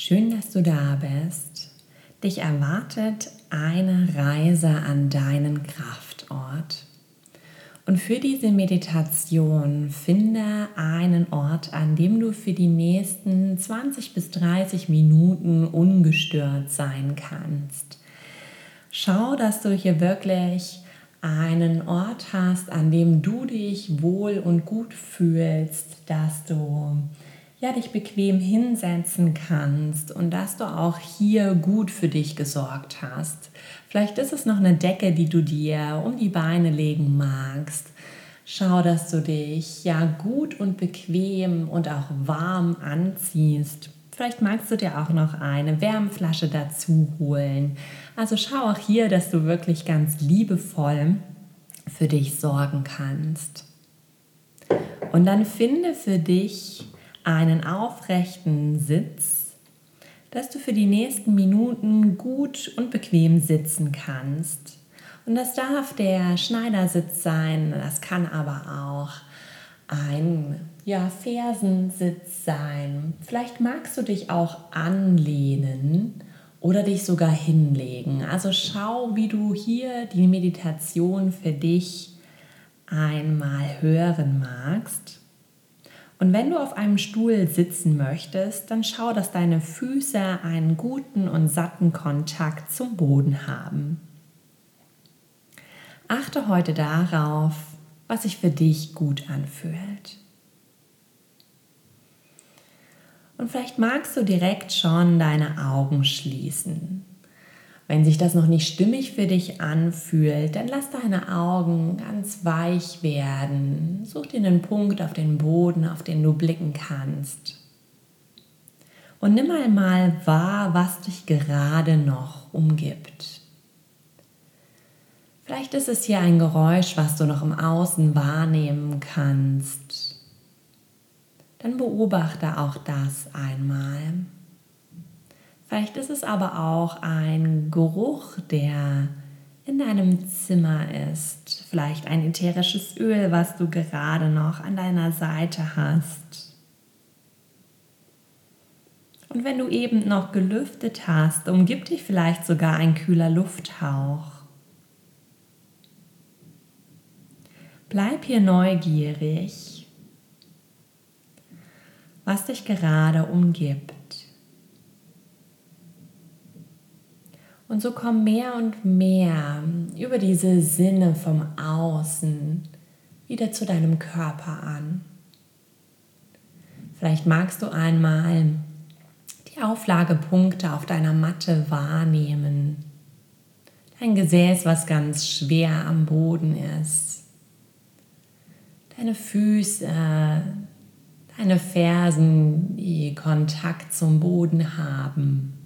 Schön, dass du da bist. Dich erwartet eine Reise an deinen Kraftort. Und für diese Meditation finde einen Ort, an dem du für die nächsten 20 bis 30 Minuten ungestört sein kannst. Schau, dass du hier wirklich einen Ort hast, an dem du dich wohl und gut fühlst, dass du ja, dich bequem hinsetzen kannst und dass du auch hier gut für dich gesorgt hast. Vielleicht ist es noch eine Decke, die du dir um die Beine legen magst. Schau, dass du dich ja gut und bequem und auch warm anziehst. Vielleicht magst du dir auch noch eine Wärmflasche dazu holen. Also schau auch hier, dass du wirklich ganz liebevoll für dich sorgen kannst. Und dann finde für dich einen aufrechten Sitz, dass du für die nächsten Minuten gut und bequem sitzen kannst. Und das darf der Schneidersitz sein, das kann aber auch ein ja, Fersensitz sein. Vielleicht magst du dich auch anlehnen oder dich sogar hinlegen. Also schau, wie du hier die Meditation für dich einmal hören magst. Und wenn du auf einem Stuhl sitzen möchtest, dann schau, dass deine Füße einen guten und satten Kontakt zum Boden haben. Achte heute darauf, was sich für dich gut anfühlt. Und vielleicht magst du direkt schon deine Augen schließen. Wenn sich das noch nicht stimmig für dich anfühlt, dann lass deine Augen ganz weich werden. Such dir einen Punkt auf den Boden, auf den du blicken kannst. Und nimm einmal wahr, was dich gerade noch umgibt. Vielleicht ist es hier ein Geräusch, was du noch im Außen wahrnehmen kannst. Dann beobachte auch das einmal. Vielleicht ist es aber auch ein Geruch, der in deinem Zimmer ist. Vielleicht ein ätherisches Öl, was du gerade noch an deiner Seite hast. Und wenn du eben noch gelüftet hast, umgibt dich vielleicht sogar ein kühler Lufthauch. Bleib hier neugierig, was dich gerade umgibt. Und so komm mehr und mehr über diese Sinne vom Außen wieder zu deinem Körper an. Vielleicht magst du einmal die Auflagepunkte auf deiner Matte wahrnehmen. Dein Gesäß, was ganz schwer am Boden ist. Deine Füße, deine Fersen, die Kontakt zum Boden haben.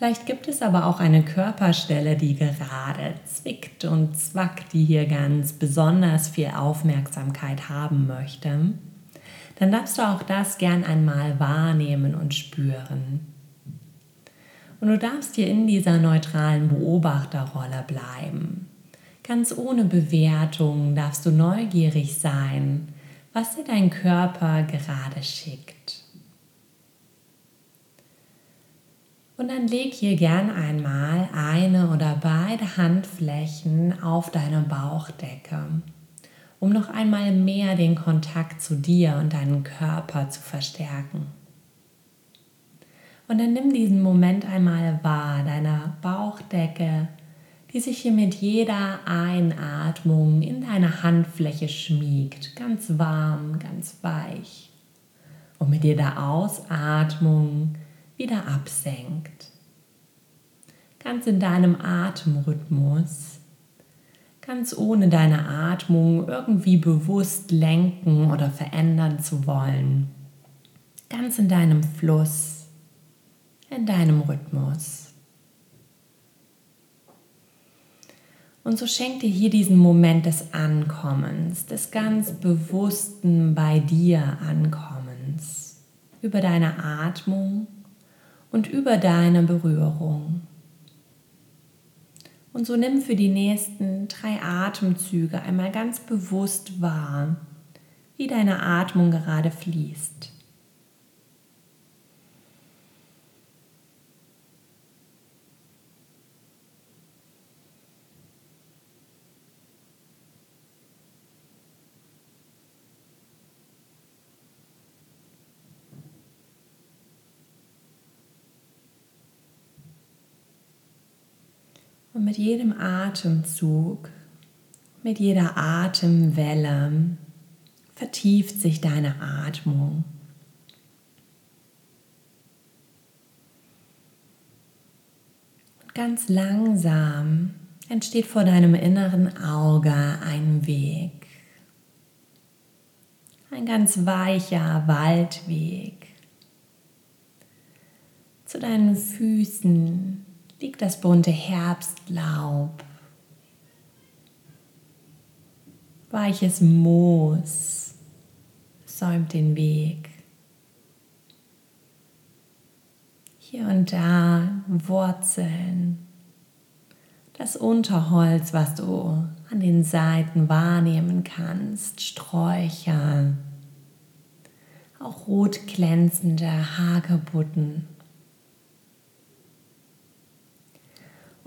Vielleicht gibt es aber auch eine Körperstelle, die gerade zwickt und zwackt, die hier ganz besonders viel Aufmerksamkeit haben möchte. Dann darfst du auch das gern einmal wahrnehmen und spüren. Und du darfst hier in dieser neutralen Beobachterrolle bleiben. Ganz ohne Bewertung darfst du neugierig sein, was dir dein Körper gerade schickt. Und dann leg hier gern einmal eine oder beide Handflächen auf deine Bauchdecke, um noch einmal mehr den Kontakt zu dir und deinem Körper zu verstärken. Und dann nimm diesen Moment einmal wahr, deiner Bauchdecke, die sich hier mit jeder Einatmung in deine Handfläche schmiegt, ganz warm, ganz weich. Und mit jeder Ausatmung wieder absenkt. Ganz in deinem Atemrhythmus, ganz ohne deine Atmung irgendwie bewusst lenken oder verändern zu wollen. Ganz in deinem Fluss, in deinem Rhythmus. Und so schenk dir hier diesen Moment des Ankommens, des ganz bewussten bei dir Ankommens über deine Atmung und über deine Berührung. Und so nimm für die nächsten drei Atemzüge einmal ganz bewusst wahr, wie deine Atmung gerade fließt. Und mit jedem Atemzug, mit jeder Atemwelle vertieft sich deine Atmung. Und ganz langsam entsteht vor deinem inneren Auge ein Weg. Ein ganz weicher Waldweg. Zu deinen Füßen liegt das bunte Herbstlaub. Weiches Moos säumt den Weg. Hier und da Wurzeln. Das Unterholz, was du an den Seiten wahrnehmen kannst, Sträucher, auch rot glänzende Hagebutten.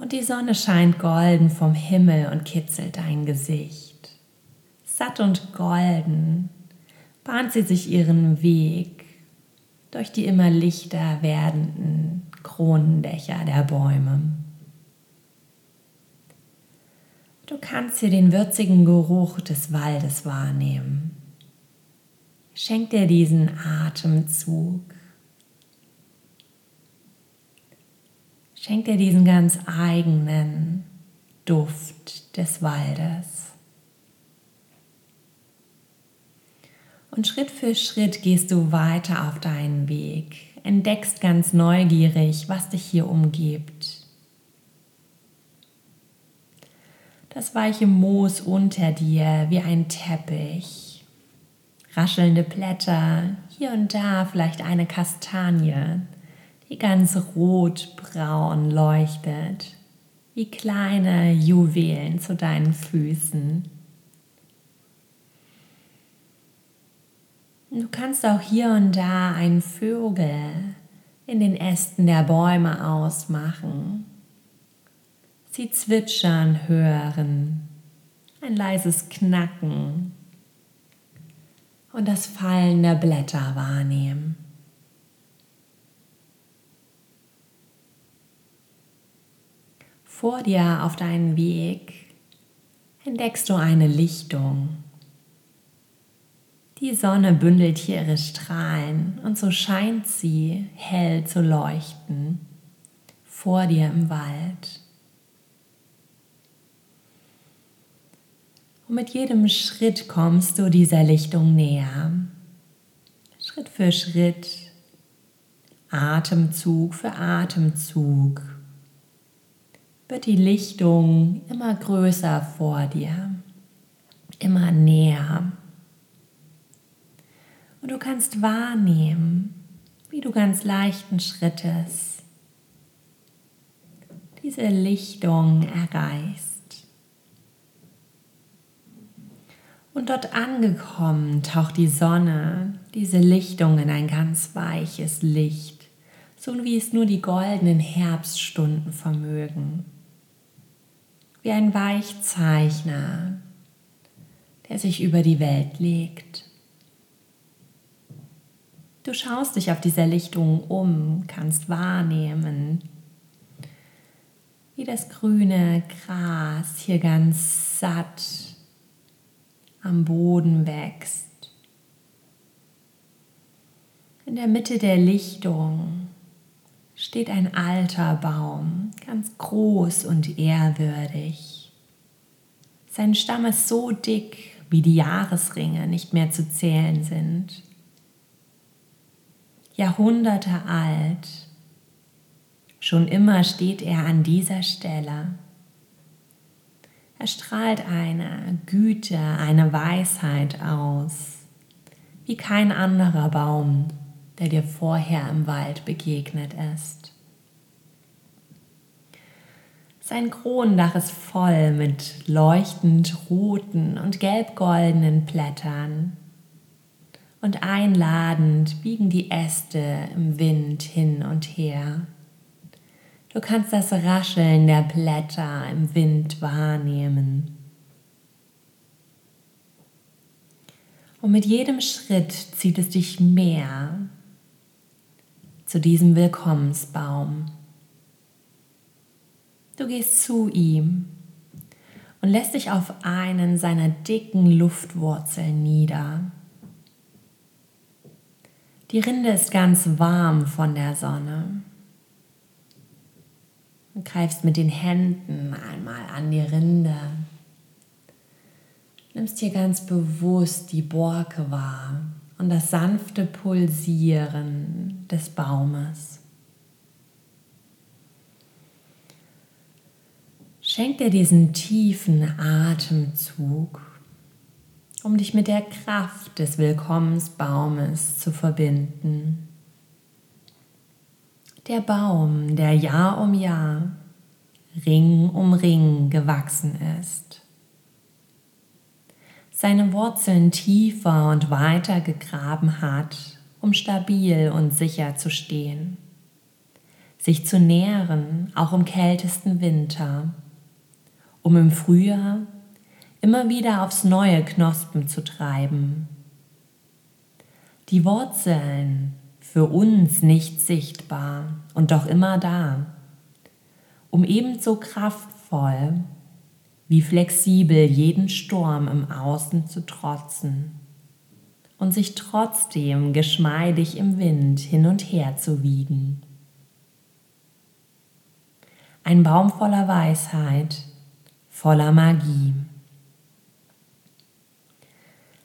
Und die Sonne scheint golden vom Himmel und kitzelt dein Gesicht. Satt und golden bahnt sie sich ihren Weg durch die immer lichter werdenden Kronendächer der Bäume. Du kannst hier den würzigen Geruch des Waldes wahrnehmen. Schenk dir diesen Atemzug. Schenk dir diesen ganz eigenen Duft des Waldes. Und Schritt für Schritt gehst du weiter auf deinen Weg, entdeckst ganz neugierig, was dich hier umgibt. Das weiche Moos unter dir wie ein Teppich, raschelnde Blätter, hier und da vielleicht eine Kastanie, die ganz rotbraun leuchtet, wie kleine Juwelen zu deinen Füßen. Du kannst auch hier und da einen Vögel in den Ästen der Bäume ausmachen. Sie zwitschern hören, ein leises Knacken und das Fallen der Blätter wahrnehmen. Vor dir auf deinem Weg entdeckst du eine Lichtung. Die Sonne bündelt hier ihre Strahlen und so scheint sie hell zu leuchten vor dir im Wald. Und mit jedem Schritt kommst du dieser Lichtung näher. Schritt für Schritt, Atemzug für Atemzug wird die Lichtung immer größer vor dir, immer näher. Und du kannst wahrnehmen, wie du ganz leichten Schrittes diese Lichtung erreichst. Und dort angekommen taucht die Sonne diese Lichtung in ein ganz weiches Licht, so wie es nur die goldenen Herbststunden vermögen wie ein Weichzeichner, der sich über die Welt legt. Du schaust dich auf dieser Lichtung um, kannst wahrnehmen, wie das grüne Gras hier ganz satt am Boden wächst. In der Mitte der Lichtung steht ein alter Baum, ganz groß und ehrwürdig. Sein Stamm ist so dick, wie die Jahresringe nicht mehr zu zählen sind. Jahrhunderte alt. Schon immer steht er an dieser Stelle. Er strahlt eine Güte, eine Weisheit aus, wie kein anderer Baum der dir vorher im Wald begegnet ist. Sein Kronendach ist voll mit leuchtend roten und gelbgoldenen Blättern. Und einladend biegen die Äste im Wind hin und her. Du kannst das Rascheln der Blätter im Wind wahrnehmen. Und mit jedem Schritt zieht es dich mehr zu diesem Willkommensbaum. Du gehst zu ihm und lässt dich auf einen seiner dicken Luftwurzeln nieder. Die Rinde ist ganz warm von der Sonne. Du greifst mit den Händen einmal an die Rinde. Nimmst hier ganz bewusst die Borke wahr und das sanfte Pulsieren des Baumes. Schenk dir diesen tiefen Atemzug, um dich mit der Kraft des Willkommensbaumes zu verbinden. Der Baum, der Jahr um Jahr, Ring um Ring gewachsen ist. Seine Wurzeln tiefer und weiter gegraben hat, um stabil und sicher zu stehen. Sich zu nähren, auch im kältesten Winter um im Frühjahr immer wieder aufs neue Knospen zu treiben. Die Wurzeln für uns nicht sichtbar und doch immer da, um ebenso kraftvoll wie flexibel jeden Sturm im Außen zu trotzen und sich trotzdem geschmeidig im Wind hin und her zu wiegen. Ein Baum voller Weisheit, voller Magie.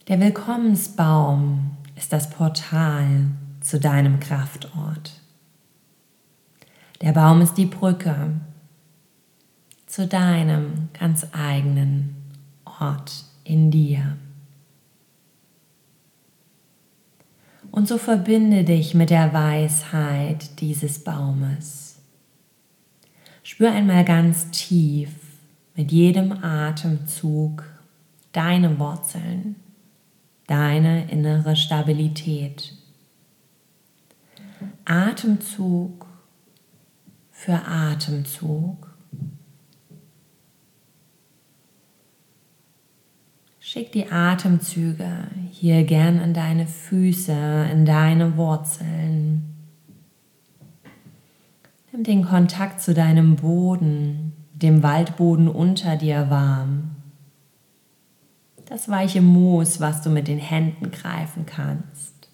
Der Willkommensbaum ist das Portal zu deinem Kraftort. Der Baum ist die Brücke zu deinem ganz eigenen Ort in dir. Und so verbinde dich mit der Weisheit dieses Baumes. Spür einmal ganz tief mit jedem Atemzug deine Wurzeln, deine innere Stabilität. Atemzug für Atemzug. Schick die Atemzüge hier gern an deine Füße, in deine Wurzeln. Nimm den Kontakt zu deinem Boden, dem Waldboden unter dir warm. Das weiche Moos, was du mit den Händen greifen kannst.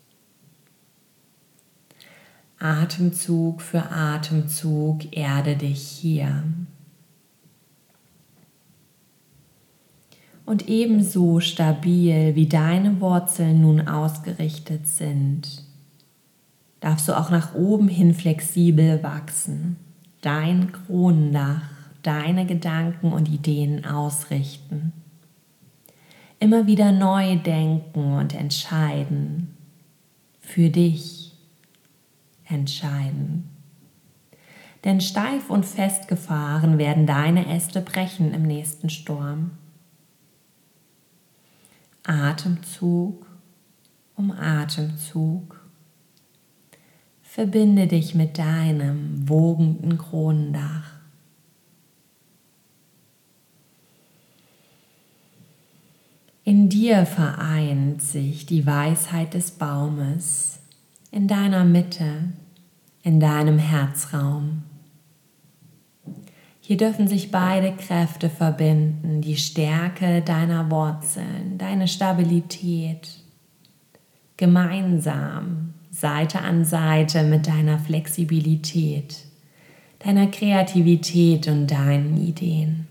Atemzug für Atemzug erde dich hier. Und ebenso stabil wie deine Wurzeln nun ausgerichtet sind, darfst du auch nach oben hin flexibel wachsen. Dein Kronendach deine Gedanken und Ideen ausrichten. Immer wieder neu denken und entscheiden. Für dich entscheiden. Denn steif und festgefahren werden deine Äste brechen im nächsten Sturm. Atemzug um Atemzug. Verbinde dich mit deinem wogenden Kronendach. In dir vereint sich die Weisheit des Baumes, in deiner Mitte, in deinem Herzraum. Hier dürfen sich beide Kräfte verbinden, die Stärke deiner Wurzeln, deine Stabilität, gemeinsam, Seite an Seite mit deiner Flexibilität, deiner Kreativität und deinen Ideen.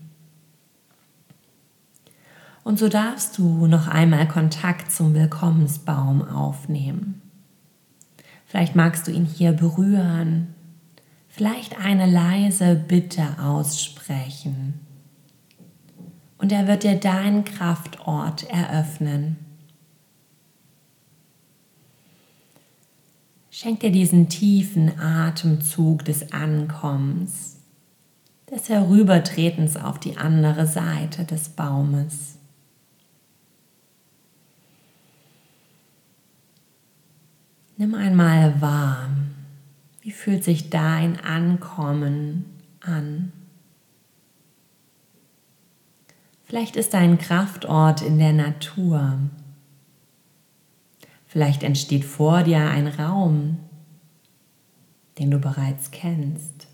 Und so darfst du noch einmal Kontakt zum Willkommensbaum aufnehmen. Vielleicht magst du ihn hier berühren, vielleicht eine leise Bitte aussprechen. Und er wird dir deinen Kraftort eröffnen. Schenk dir diesen tiefen Atemzug des Ankommens, des Herübertretens auf die andere Seite des Baumes. Nimm einmal wahr, wie fühlt sich dein Ankommen an? Vielleicht ist dein Kraftort in der Natur. Vielleicht entsteht vor dir ein Raum, den du bereits kennst.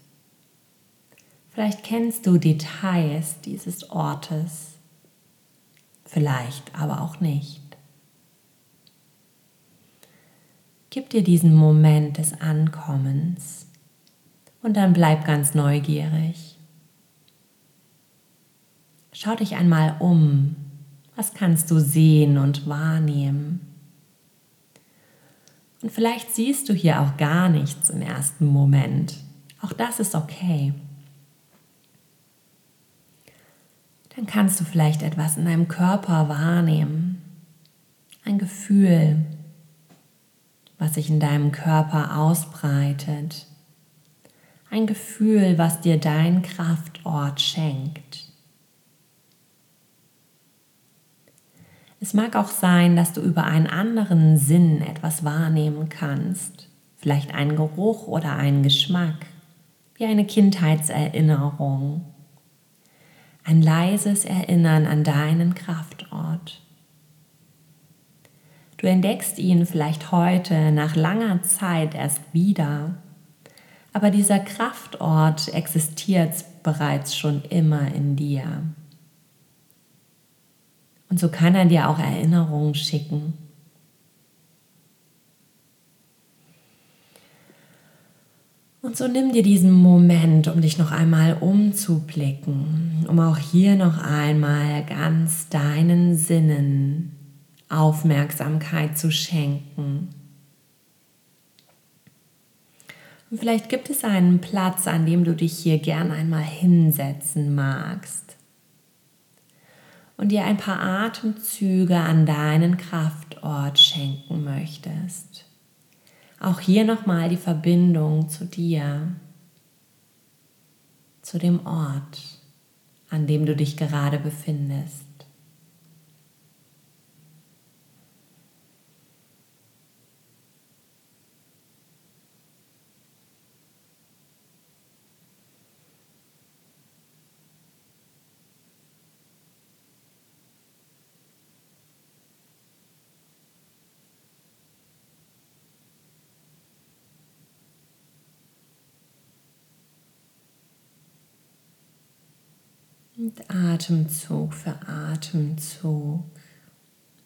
Vielleicht kennst du Details dieses Ortes, vielleicht aber auch nicht. Gib dir diesen Moment des Ankommens und dann bleib ganz neugierig. Schau dich einmal um. Was kannst du sehen und wahrnehmen? Und vielleicht siehst du hier auch gar nichts im ersten Moment. Auch das ist okay. Dann kannst du vielleicht etwas in deinem Körper wahrnehmen. Ein Gefühl, was sich in deinem Körper ausbreitet. Ein Gefühl, was dir dein Kraftort schenkt. Es mag auch sein, dass du über einen anderen Sinn etwas wahrnehmen kannst, vielleicht einen Geruch oder einen Geschmack, wie eine Kindheitserinnerung, ein leises Erinnern an deinen Kraftort. Du entdeckst ihn vielleicht heute nach langer Zeit erst wieder, aber dieser Kraftort existiert bereits schon immer in dir. Und so kann er dir auch Erinnerungen schicken. Und so nimm dir diesen Moment, um dich noch einmal umzublicken, um auch hier noch einmal ganz deinen Sinnen Aufmerksamkeit zu schenken. Und vielleicht gibt es einen Platz, an dem du dich hier gern einmal hinsetzen magst und dir ein paar Atemzüge an deinen Kraftort schenken möchtest. Auch hier nochmal die Verbindung zu dir, zu dem Ort, an dem du dich gerade befindest. Und Atemzug für Atemzug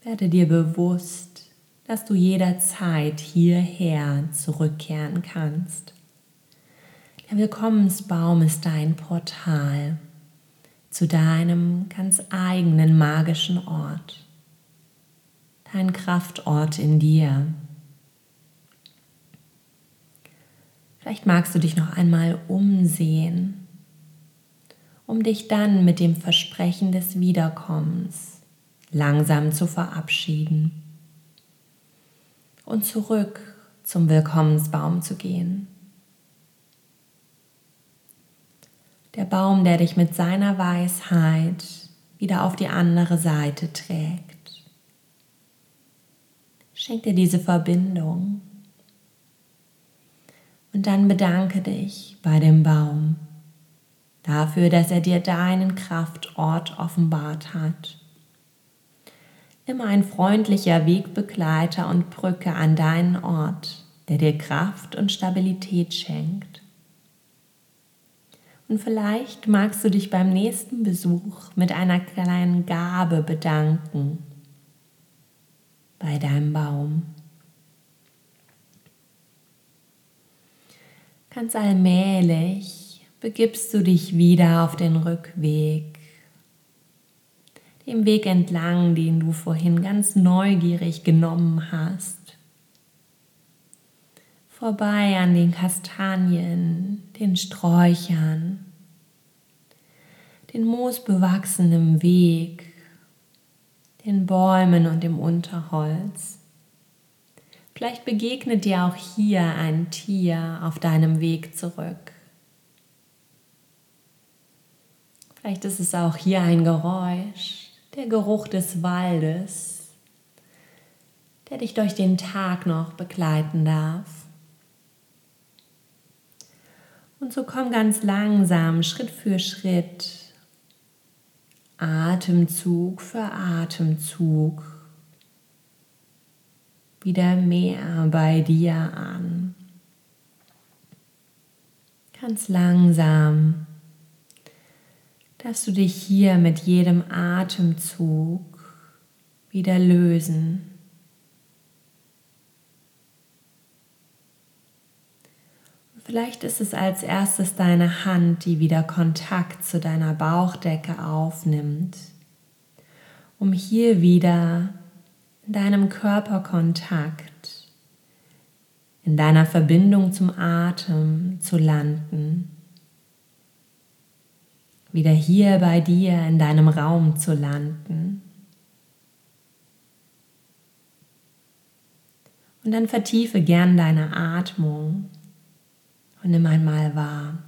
werde dir bewusst, dass du jederzeit hierher zurückkehren kannst. Der Willkommensbaum ist dein Portal zu deinem ganz eigenen magischen Ort, dein Kraftort in dir. Vielleicht magst du dich noch einmal umsehen um dich dann mit dem Versprechen des Wiederkommens langsam zu verabschieden und zurück zum Willkommensbaum zu gehen. Der Baum, der dich mit seiner Weisheit wieder auf die andere Seite trägt. Schenk dir diese Verbindung und dann bedanke dich bei dem Baum dafür, dass er dir deinen Kraftort offenbart hat. Immer ein freundlicher Wegbegleiter und Brücke an deinen Ort, der dir Kraft und Stabilität schenkt. Und vielleicht magst du dich beim nächsten Besuch mit einer kleinen Gabe bedanken bei deinem Baum. Ganz allmählich begibst du dich wieder auf den Rückweg, dem Weg entlang, den du vorhin ganz neugierig genommen hast. Vorbei an den Kastanien, den Sträuchern, den moosbewachsenen Weg, den Bäumen und dem Unterholz. Vielleicht begegnet dir auch hier ein Tier auf deinem Weg zurück. Vielleicht ist es auch hier ein Geräusch, der Geruch des Waldes, der dich durch den Tag noch begleiten darf. Und so komm ganz langsam, Schritt für Schritt, Atemzug für Atemzug wieder mehr bei dir an. Ganz langsam darfst du dich hier mit jedem Atemzug wieder lösen. Vielleicht ist es als erstes deine Hand, die wieder Kontakt zu deiner Bauchdecke aufnimmt, um hier wieder in deinem Körperkontakt, in deiner Verbindung zum Atem zu landen, wieder hier bei dir in deinem Raum zu landen. Und dann vertiefe gern deine Atmung und nimm einmal wahr.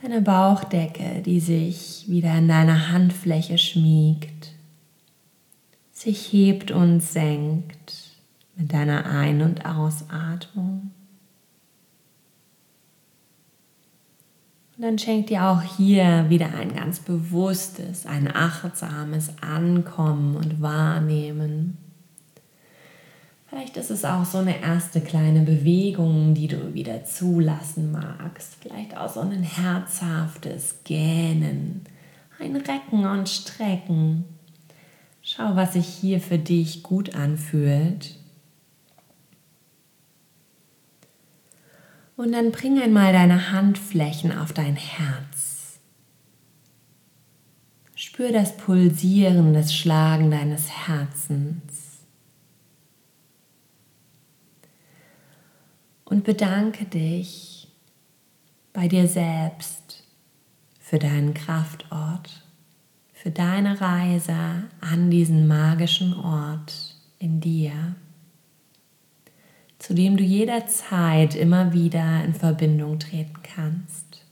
Deine Bauchdecke, die sich wieder in deiner Handfläche schmiegt, sich hebt und senkt mit deiner Ein- und Ausatmung. Und dann schenkt dir auch hier wieder ein ganz bewusstes, ein achtsames Ankommen und Wahrnehmen Vielleicht ist es auch so eine erste kleine Bewegung, die du wieder zulassen magst. Vielleicht auch so ein herzhaftes Gähnen, ein Recken und Strecken. Schau, was sich hier für dich gut anfühlt. Und dann bring einmal deine Handflächen auf dein Herz. Spür das Pulsieren, das Schlagen deines Herzens. und bedanke dich bei dir selbst für deinen Kraftort, für deine Reise an diesen magischen Ort in dir, zu dem du jederzeit immer wieder in Verbindung treten kannst.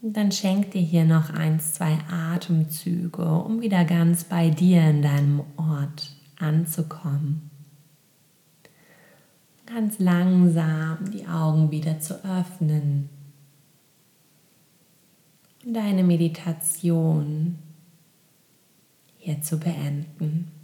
Und dann schenk dir hier noch eins, zwei Atemzüge, um wieder ganz bei dir in deinem Ort anzukommen ganz langsam die Augen wieder zu öffnen und deine Meditation hier zu beenden.